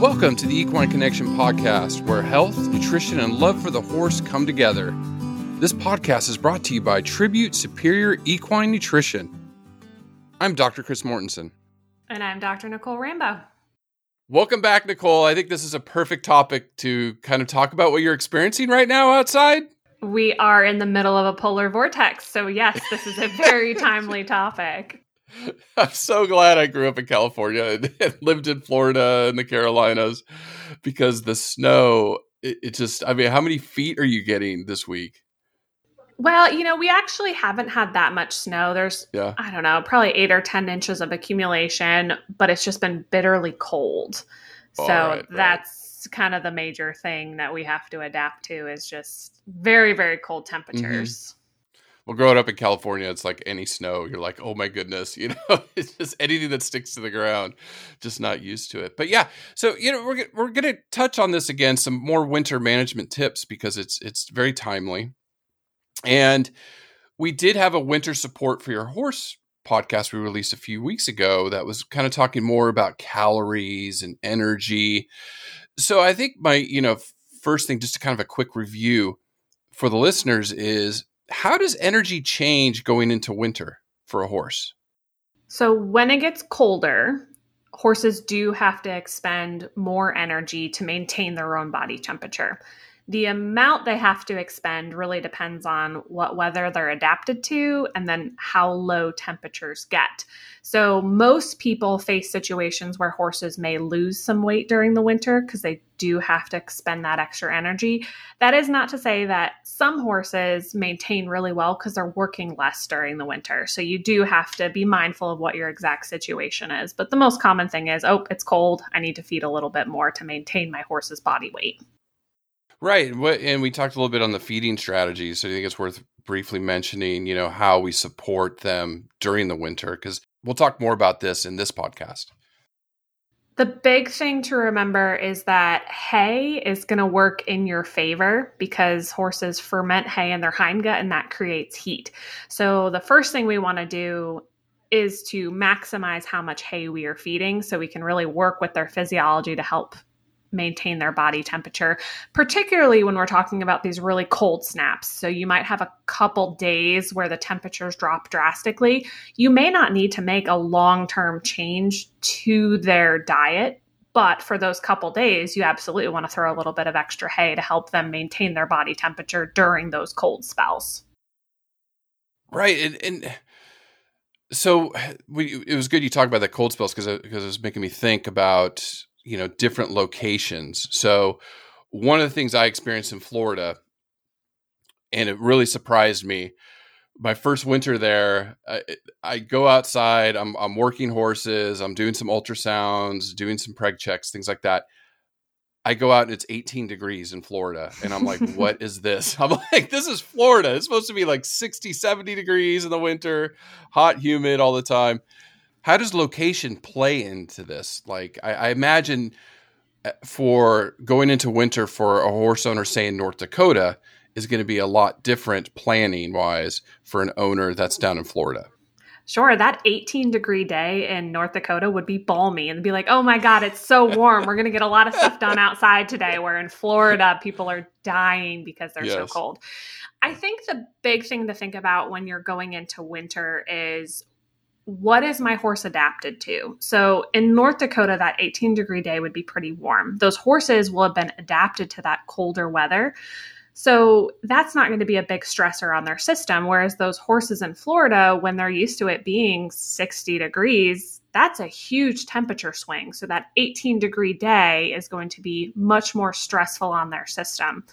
Welcome to the Equine Connection podcast, where health, nutrition, and love for the horse come together. This podcast is brought to you by Tribute Superior Equine Nutrition. I'm Dr. Chris Mortensen. And I'm Dr. Nicole Rambo. Welcome back, Nicole. I think this is a perfect topic to kind of talk about what you're experiencing right now outside. We are in the middle of a polar vortex. So, yes, this is a very timely topic. I'm so glad I grew up in California and, lived in Florida and the Carolinas because the snow, it, it, just, I mean, how many feet are you getting this week? Well, you know, we actually haven't had that much snow. There's, yeah. I don't know, probably eight or 10 inches of accumulation, but it's just been bitterly cold. so right, that's right. kind of the major thing that we have to adapt to is just very, very cold temperatures. Mm-hmm well, growing up in California, it's like any snow, you're like, oh my goodness, you know, it's just anything that sticks to the ground, just not used to it. But yeah, so you know, we're we're going to touch on this again, some more winter management tips because it's it's very timely, and we did have a winter support for your horse podcast we released a few weeks ago that was kind of talking more about calories and energy. So I think my you know first thing, just to kind of a quick review for the listeners is how does energy change going into winter for a horse? So, when it gets colder, horses do have to expend more energy to maintain their own body temperature the amount they have to expend really depends on what weather they're adapted to and then how low temperatures get. So, most people face situations where horses may lose some weight during the winter because they do have to expend that extra energy. That is not to say that some horses maintain really well because they're working less during the winter. So, you do have to be mindful of what your exact situation is. But the most common thing is, oh, it's cold. I need to feed a little bit more to maintain my horse's body weight. Right. And we talked a little bit on the feeding strategies. So I think it's worth briefly mentioning, you know, how we support them during the winter, because we'll talk more about this in this podcast. The big thing to remember is that hay is going to work in your favor because horses ferment hay in their hindgut and that creates heat. So, the first thing we want to do is to maximize how much hay we are feeding so we can really work with their physiology to help maintain their body temperature, particularly when we're talking about these really cold snaps. So you might have a couple days where the temperatures drop drastically. You may not need to make a long term change to their diet. But for those couple days, you absolutely want to throw a little bit of extra hay to help them maintain their body temperature during those cold spells. Right. And, and so we, it was good you talked about the cold spells because because it was making me think about you know different locations. So one of the things I experienced in Florida, and it really surprised me. My first winter there, I, I go outside. I'm I'm working horses. I'm doing some ultrasounds, doing some preg checks, things like that. I go out and it's 18 degrees in Florida. And I'm like, what is this? I'm like, this is Florida. It's supposed to be like 60, 70 degrees in the winter, hot, humid all the time how does location play into this? Like, I, I imagine uh, for going into winter for a horse owner, say in North Dakota, is going to be a lot different planning wise for an owner that's down in Florida. Sure, that 18 degree day in North Dakota would be balmy and be like, oh my God, it's so warm. We're going to get a lot of stuff done outside today. Where in Florida, people are dying because they're yes. so cold. I think the big thing to think about when you're going into winter is what is my horse adapted to? So in North Dakota, that 18 degree day would be pretty warm. Those horses will have been adapted to that colder weather. So that's not going to be a big stressor on their system. Whereas those horses in Florida, when they're used to it being 60 degrees, that's a huge temperature swing. So that 18 degree day is going to be much more stressful on their system.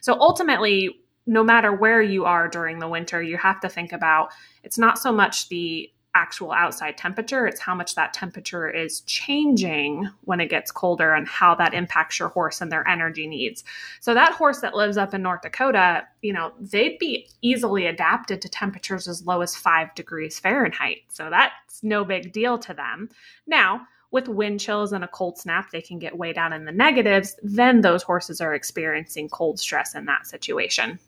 So ultimately, no matter where you are during the winter, you have to think about it's not so much the actual outside temperature. It's how much that temperature is changing when it gets colder and how that impacts your horse and their energy needs. So, that horse that lives up in North Dakota, you know, they'd be easily adapted to temperatures as low as five degrees Fahrenheit. So, that's no big deal to them. Now, with wind chills and a cold snap, they can get way down in the negatives. Then those horses are experiencing cold stress in that situation.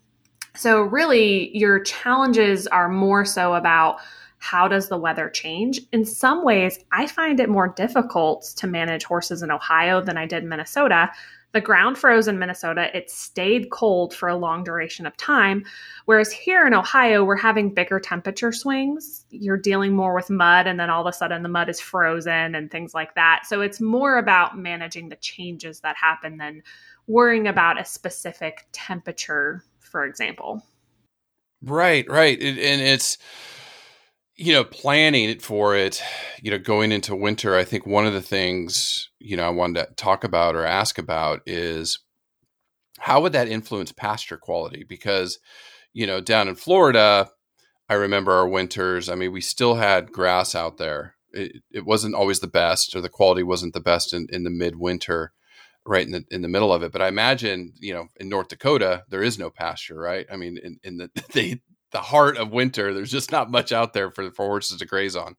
So, really, your challenges are more so about how does the weather change? In some ways, I find it more difficult to manage horses in Ohio than I did in Minnesota the ground froze in Minnesota. It stayed cold for a long duration of time. Whereas here in Ohio, we're having bigger temperature swings. You're dealing more with mud, and then all of a sudden the mud is frozen and things like that. So it's more about managing the changes that happen than worrying about a specific temperature, for example. Right, right. and it's, you know, planning for it, you know, going into winter, I think one of the things, you know, I wanted to talk about or ask about is how would that influence pasture quality? Because, you know, down in Florida, I remember our winters, I mean, we still had grass out there. It, it wasn't always the best or the quality wasn't the best in, in the midwinter right in the in the middle of it. But I imagine, you know, in North Dakota, there is no pasture, right? I mean, in, in the they the heart of winter. There's just not much out there for, for horses to graze on.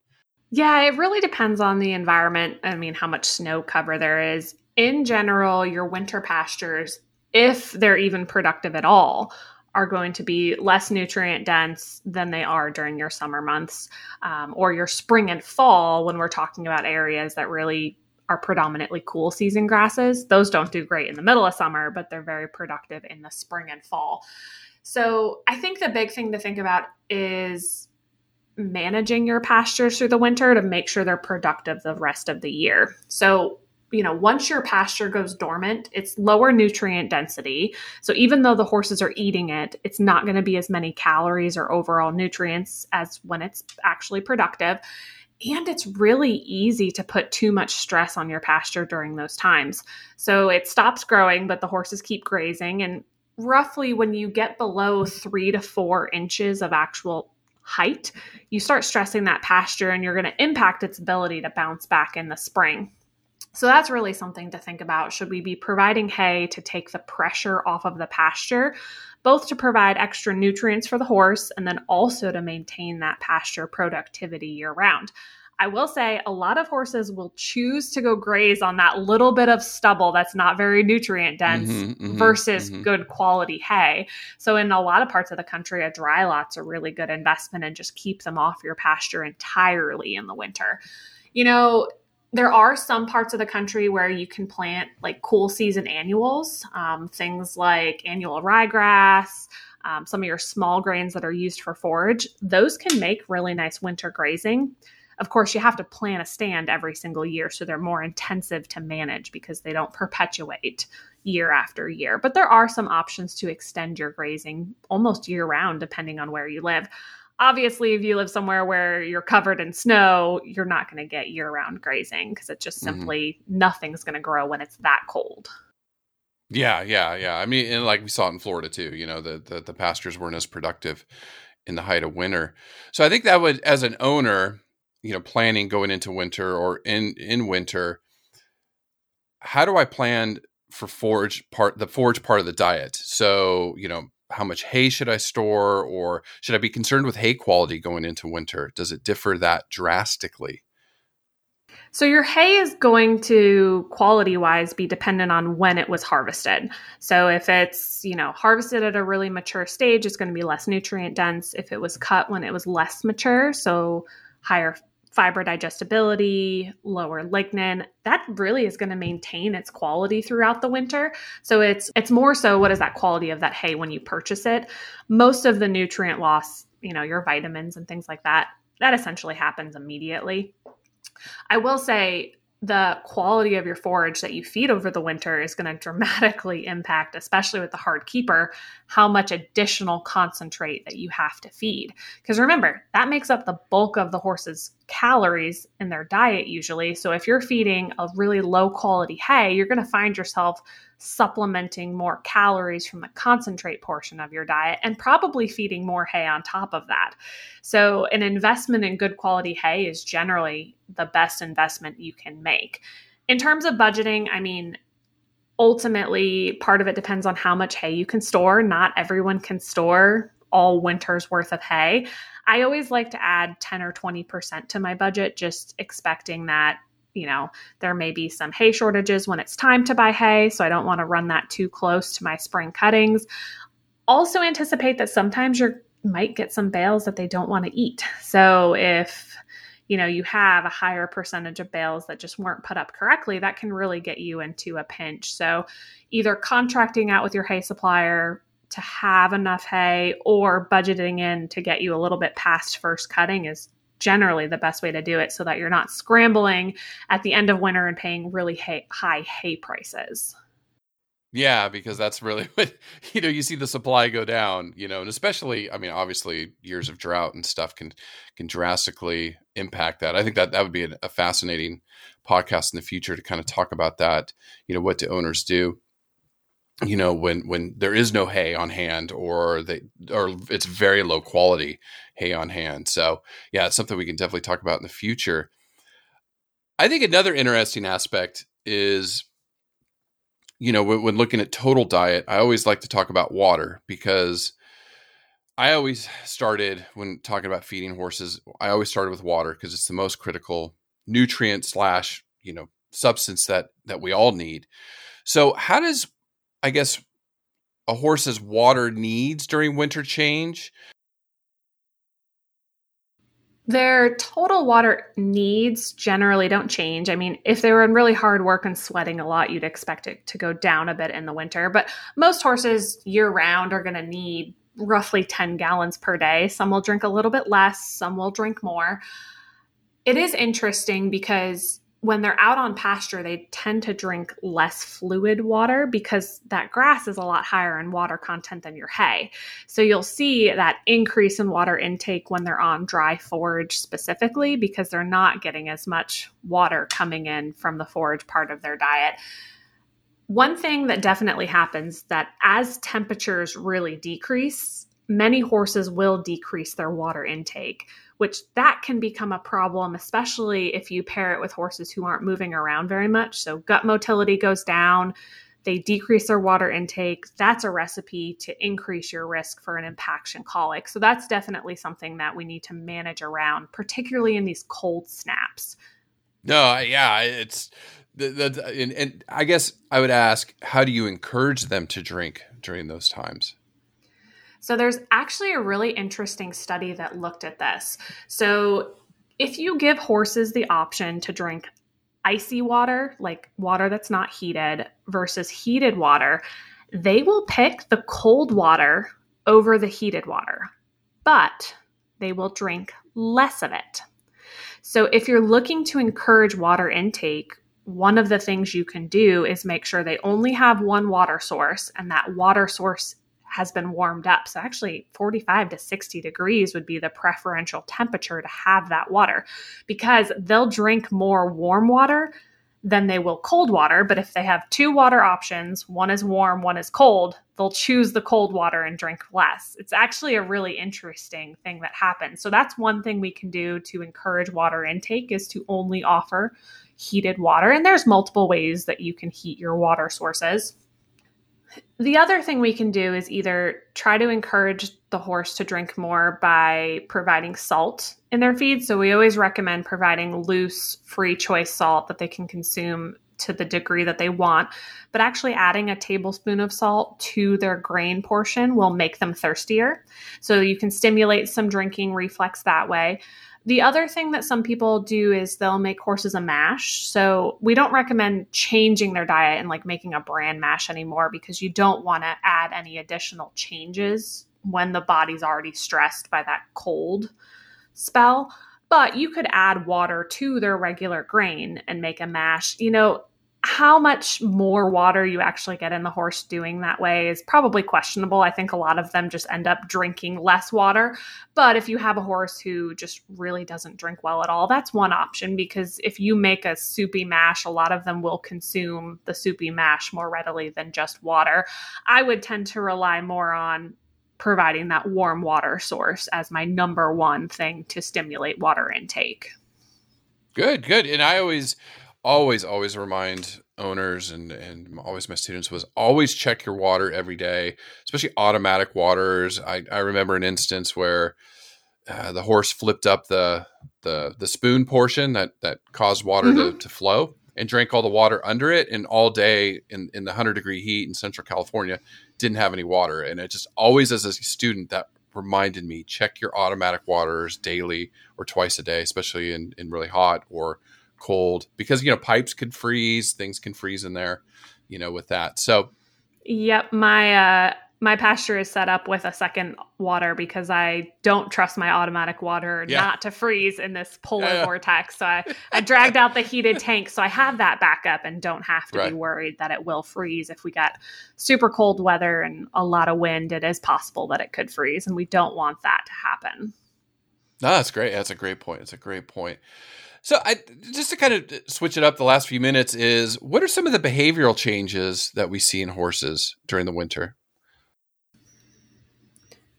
Yeah, it really depends on the environment. I mean, how much snow cover there is. In general, your winter pastures, if they're even productive at all, are going to be less nutrient dense than they are during your summer months um, or your spring and fall when we're talking about areas that really are predominantly cool season grasses. Those don't do great in the middle of summer, but they're very productive in the spring and fall. So I think the big thing to think about is managing your pastures through the winter to make sure they're productive the rest of the year. So, you know, once your pasture goes dormant, it's lower nutrient density. So even though the horses are eating it, it's not going to be as many calories or overall nutrients as when it's actually productive. And it's really easy to put too much stress on your pasture during those times. So it stops growing, but the horses keep grazing. And roughly when you get below three to four inches of actual height, you start stressing that pasture and you're going to impact its ability to bounce back in the spring. So that's really something to think about. Should we be providing hay to take the pressure off of the pasture, both to provide extra nutrients for the horse and then also to maintain that pasture productivity year round? I will say a lot of horses will choose to go graze on that little bit of stubble that's not very nutrient dense mm-hmm, mm-hmm, versus mm-hmm. good quality hay. So, in a lot of parts of the country, a dry lot's a really good investment and just keep them off your pasture entirely in the winter. You know, there are some parts of the country where you can plant like cool season annuals, um, things like annual ryegrass. Um, some of your small grains that are used for forage, those can make really nice winter grazing. Of course, you have to plan a stand every single year, so they're more intensive to manage because they don't perpetuate year after year. But there are some options to extend your grazing almost year round, depending on where you live. Obviously, if you live somewhere where you're covered in snow, you're not going to get year round grazing because it's just mm-hmm. simply mm-hmm. nothing's going to grow when it's that cold. Yeah, yeah, yeah. I mean, and like we saw it in Florida too, you know, the, the, the pastures weren't as productive in the height of winter. So I think that would, as an owner, you know planning going into winter or in in winter how do i plan for forage part the forage part of the diet so you know how much hay should i store or should i be concerned with hay quality going into winter does it differ that drastically so your hay is going to quality wise be dependent on when it was harvested. So if it's, you know, harvested at a really mature stage, it's going to be less nutrient dense. If it was cut when it was less mature, so higher fiber digestibility, lower lignin, that really is going to maintain its quality throughout the winter. So it's it's more so what is that quality of that hay when you purchase it? Most of the nutrient loss, you know, your vitamins and things like that, that essentially happens immediately. I will say the quality of your forage that you feed over the winter is going to dramatically impact, especially with the hard keeper, how much additional concentrate that you have to feed. Because remember, that makes up the bulk of the horse's calories in their diet usually. So if you're feeding a really low quality hay, you're going to find yourself supplementing more calories from the concentrate portion of your diet and probably feeding more hay on top of that. So, an investment in good quality hay is generally the best investment you can make. In terms of budgeting, I mean, ultimately, part of it depends on how much hay you can store. Not everyone can store all winter's worth of hay. I always like to add 10 or 20% to my budget, just expecting that you know, there may be some hay shortages when it's time to buy hay, so I don't want to run that too close to my spring cuttings. Also, anticipate that sometimes you're might get some bales that they don't want to eat. So if you know you have a higher percentage of bales that just weren't put up correctly, that can really get you into a pinch. So either contracting out with your hay supplier to have enough hay or budgeting in to get you a little bit past first cutting is generally the best way to do it so that you're not scrambling at the end of winter and paying really hay, high hay prices. Yeah, because that's really what you know. You see the supply go down, you know, and especially, I mean, obviously, years of drought and stuff can can drastically impact that. I think that that would be a, a fascinating podcast in the future to kind of talk about that. You know, what do owners do? You know, when when there is no hay on hand, or they or it's very low quality hay on hand. So yeah, it's something we can definitely talk about in the future. I think another interesting aspect is you know, when, when looking at total diet, I always like to talk about water because I always started when talking about feeding horses. I always started with water because it's the most critical nutrient slash you know substance that that we all need. So, how does I guess a horse's water needs during winter change? Their total water needs generally don't change. I mean, if they were in really hard work and sweating a lot, you'd expect it to go down a bit in the winter. But most horses year round are going to need roughly 10 gallons per day. Some will drink a little bit less, some will drink more. It is interesting because when they're out on pasture, they tend to drink less fluid water because that grass is a lot higher in water content than your hay. So you'll see that increase in water intake when they're on dry forage specifically because they're not getting as much water coming in from the forage part of their diet. One thing that definitely happens that as temperatures really decrease, many horses will decrease their water intake which that can become a problem, especially if you pair it with horses who aren't moving around very much. So gut motility goes down, they decrease their water intake. That's a recipe to increase your risk for an impaction colic. So that's definitely something that we need to manage around, particularly in these cold snaps. No, yeah, it's the, the and, and I guess I would ask, how do you encourage them to drink during those times? So there's actually a really interesting study that looked at this. So if you give horses the option to drink icy water, like water that's not heated, versus heated water, they will pick the cold water over the heated water, but they will drink less of it. So if you're looking to encourage water intake, one of the things you can do is make sure they only have one water source and that water source has been warmed up. So, actually, 45 to 60 degrees would be the preferential temperature to have that water because they'll drink more warm water than they will cold water. But if they have two water options, one is warm, one is cold, they'll choose the cold water and drink less. It's actually a really interesting thing that happens. So, that's one thing we can do to encourage water intake is to only offer heated water. And there's multiple ways that you can heat your water sources. The other thing we can do is either try to encourage the horse to drink more by providing salt in their feed. So we always recommend providing loose, free choice salt that they can consume to the degree that they want. But actually, adding a tablespoon of salt to their grain portion will make them thirstier. So you can stimulate some drinking reflex that way. The other thing that some people do is they'll make horses a mash. So we don't recommend changing their diet and like making a bran mash anymore because you don't want to add any additional changes when the body's already stressed by that cold spell. But you could add water to their regular grain and make a mash. You know, how much more water you actually get in the horse doing that way is probably questionable. I think a lot of them just end up drinking less water. But if you have a horse who just really doesn't drink well at all, that's one option because if you make a soupy mash, a lot of them will consume the soupy mash more readily than just water. I would tend to rely more on providing that warm water source as my number one thing to stimulate water intake. Good, good. And I always always always remind owners and and always my students was always check your water every day especially automatic waters i i remember an instance where uh, the horse flipped up the the the spoon portion that that caused water mm-hmm. to, to flow and drank all the water under it and all day in in the 100 degree heat in central california didn't have any water and it just always as a student that reminded me check your automatic waters daily or twice a day, especially in, in really hot or cold, because you know pipes could freeze, things can freeze in there, you know, with that. So, yep, my uh, my pasture is set up with a second water because I don't trust my automatic water yeah. not to freeze in this polar yeah, yeah. vortex. So I, I dragged out the heated tank. So I have that backup and don't have to right. be worried that it will freeze. If we got super cold weather and a lot of wind, it is possible that it could freeze. And we don't want that to happen. No, that's great. That's a great point. It's a great point. So I just to kind of switch it up the last few minutes is what are some of the behavioral changes that we see in horses during the winter?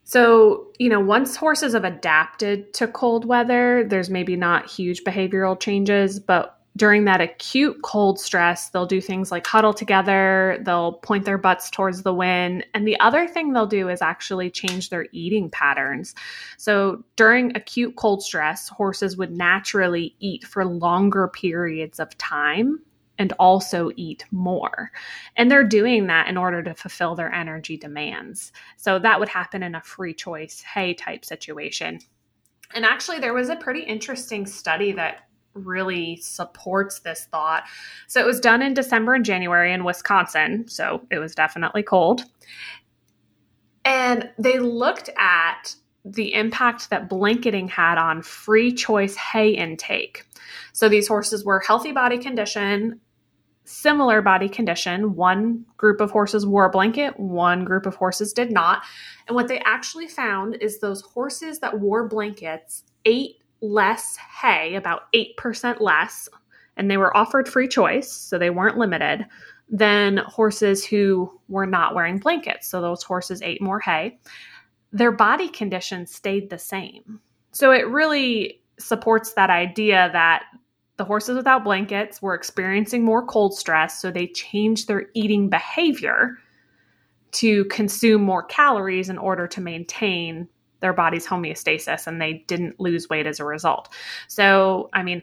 So, you know, once horses have adapted to cold weather, there's maybe not huge behavioral changes, but during that acute cold stress, they'll do things like huddle together, they'll point their butts towards the wind. And the other thing they'll do is actually change their eating patterns. So during acute cold stress, horses would naturally eat for longer periods of time and also eat more. And they're doing that in order to fulfill their energy demands. So that would happen in a free choice hay type situation. And actually, there was a pretty interesting study that really supports this thought. So it was done in December and January in Wisconsin. So it was definitely cold. And they looked at the impact that blanketing had on free choice hay intake. So these horses were healthy body condition, similar body condition. One group of horses wore a blanket, one group of horses did not. And what they actually found is those horses that wore blankets ate less hay, about 8% less, and they were offered free choice, so they weren't limited, than horses who were not wearing blankets. So those horses ate more hay. Their body condition stayed the same. So it really supports that idea that the horses without blankets were experiencing more cold stress, so they changed their eating behavior to consume more calories in order to maintain their body's homeostasis, and they didn't lose weight as a result. So, I mean,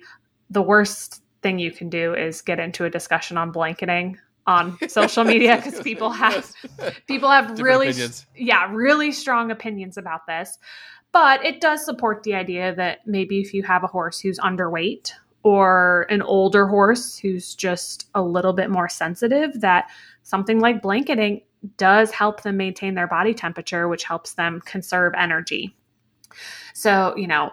the worst thing you can do is get into a discussion on blanketing on social media because people have people have Different really opinions. yeah really strong opinions about this but it does support the idea that maybe if you have a horse who's underweight or an older horse who's just a little bit more sensitive, that something like blanketing does help them maintain their body temperature, which helps them conserve energy. So, you know,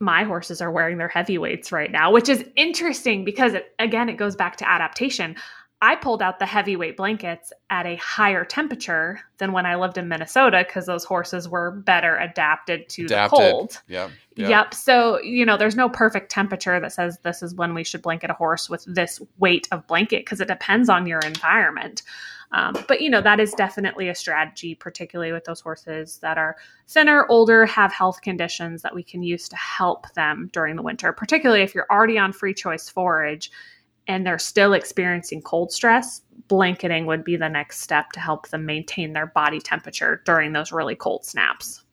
my horses are wearing their heavyweights right now, which is interesting because, it, again, it goes back to adaptation. I pulled out the heavyweight blankets at a higher temperature than when I lived in Minnesota because those horses were better adapted to adapted. the cold. Yeah. Yep. So, you know, there's no perfect temperature that says this is when we should blanket a horse with this weight of blanket because it depends on your environment. Um, but, you know, that is definitely a strategy, particularly with those horses that are thinner, older, have health conditions that we can use to help them during the winter, particularly if you're already on free choice forage and they're still experiencing cold stress, blanketing would be the next step to help them maintain their body temperature during those really cold snaps.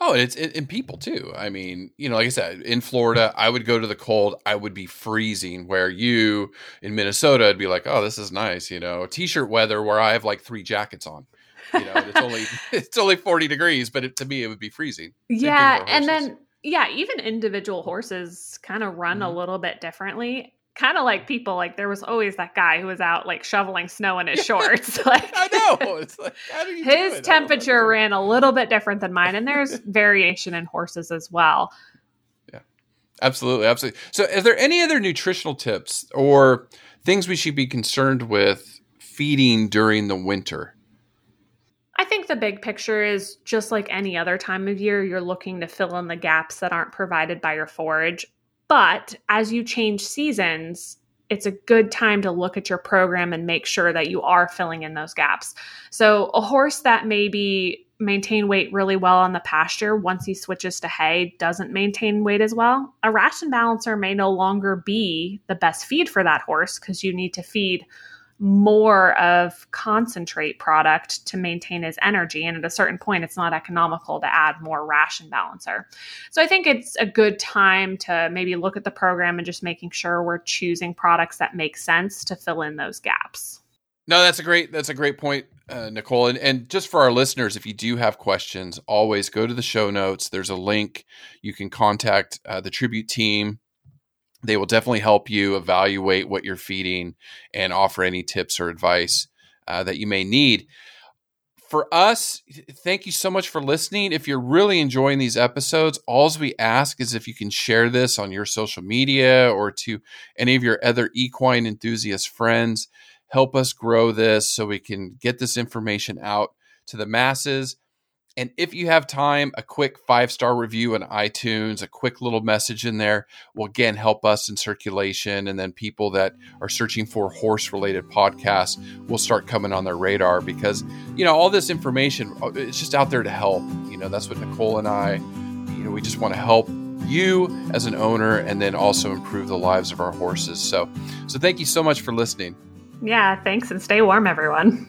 Oh, and it's in people too. I mean, you know, like I said, in Florida, I would go to the cold, I would be freezing. Where you in Minnesota, it'd be like, oh, this is nice, you know, t-shirt weather where I have like three jackets on. You know, it's only it's only forty degrees, but it, to me, it would be freezing. Yeah, and then yeah, even individual horses kind of run mm-hmm. a little bit differently kind of like people like there was always that guy who was out like shoveling snow in his shorts like i know. It's like his temperature ran a little bit different than mine and there's variation in horses as well. Yeah. Absolutely absolutely. So is there any other nutritional tips or things we should be concerned with feeding during the winter? I think the big picture is just like any other time of year, you're looking to fill in the gaps that aren't provided by your forage. But as you change seasons, it's a good time to look at your program and make sure that you are filling in those gaps. So, a horse that maybe maintain weight really well on the pasture once he switches to hay doesn't maintain weight as well. A ration balancer may no longer be the best feed for that horse because you need to feed more of concentrate product to maintain his energy. And at a certain point, it's not economical to add more ration balancer. So I think it's a good time to maybe look at the program and just making sure we're choosing products that make sense to fill in those gaps. No, that's a great that's a great point. uh, Nicole. And, and just for our listeners, if you do have questions, always go to the show notes. There's a link. You can contact uh, the tribute team. They will definitely help you evaluate what you're feeding and offer any tips or advice uh, that you may need. For us, thank you so much for listening. If you're really enjoying these episodes, all we ask is if you can share this on your social media or to any of your other equine enthusiast friends help us grow this so we can get this information out to the masses. And if you have time, a quick five star review on iTunes, a quick little message in there will again help us in circulation. And then people that are searching for horse related podcasts will start coming on their radar because, you know, all this information, uh, it's just out there to help. You know, that's what Nicole and I, you know, we just want to help you as an owner and then also improve the lives of our horses. So, so thank you so much for listening. Yeah, thanks and stay warm, everyone.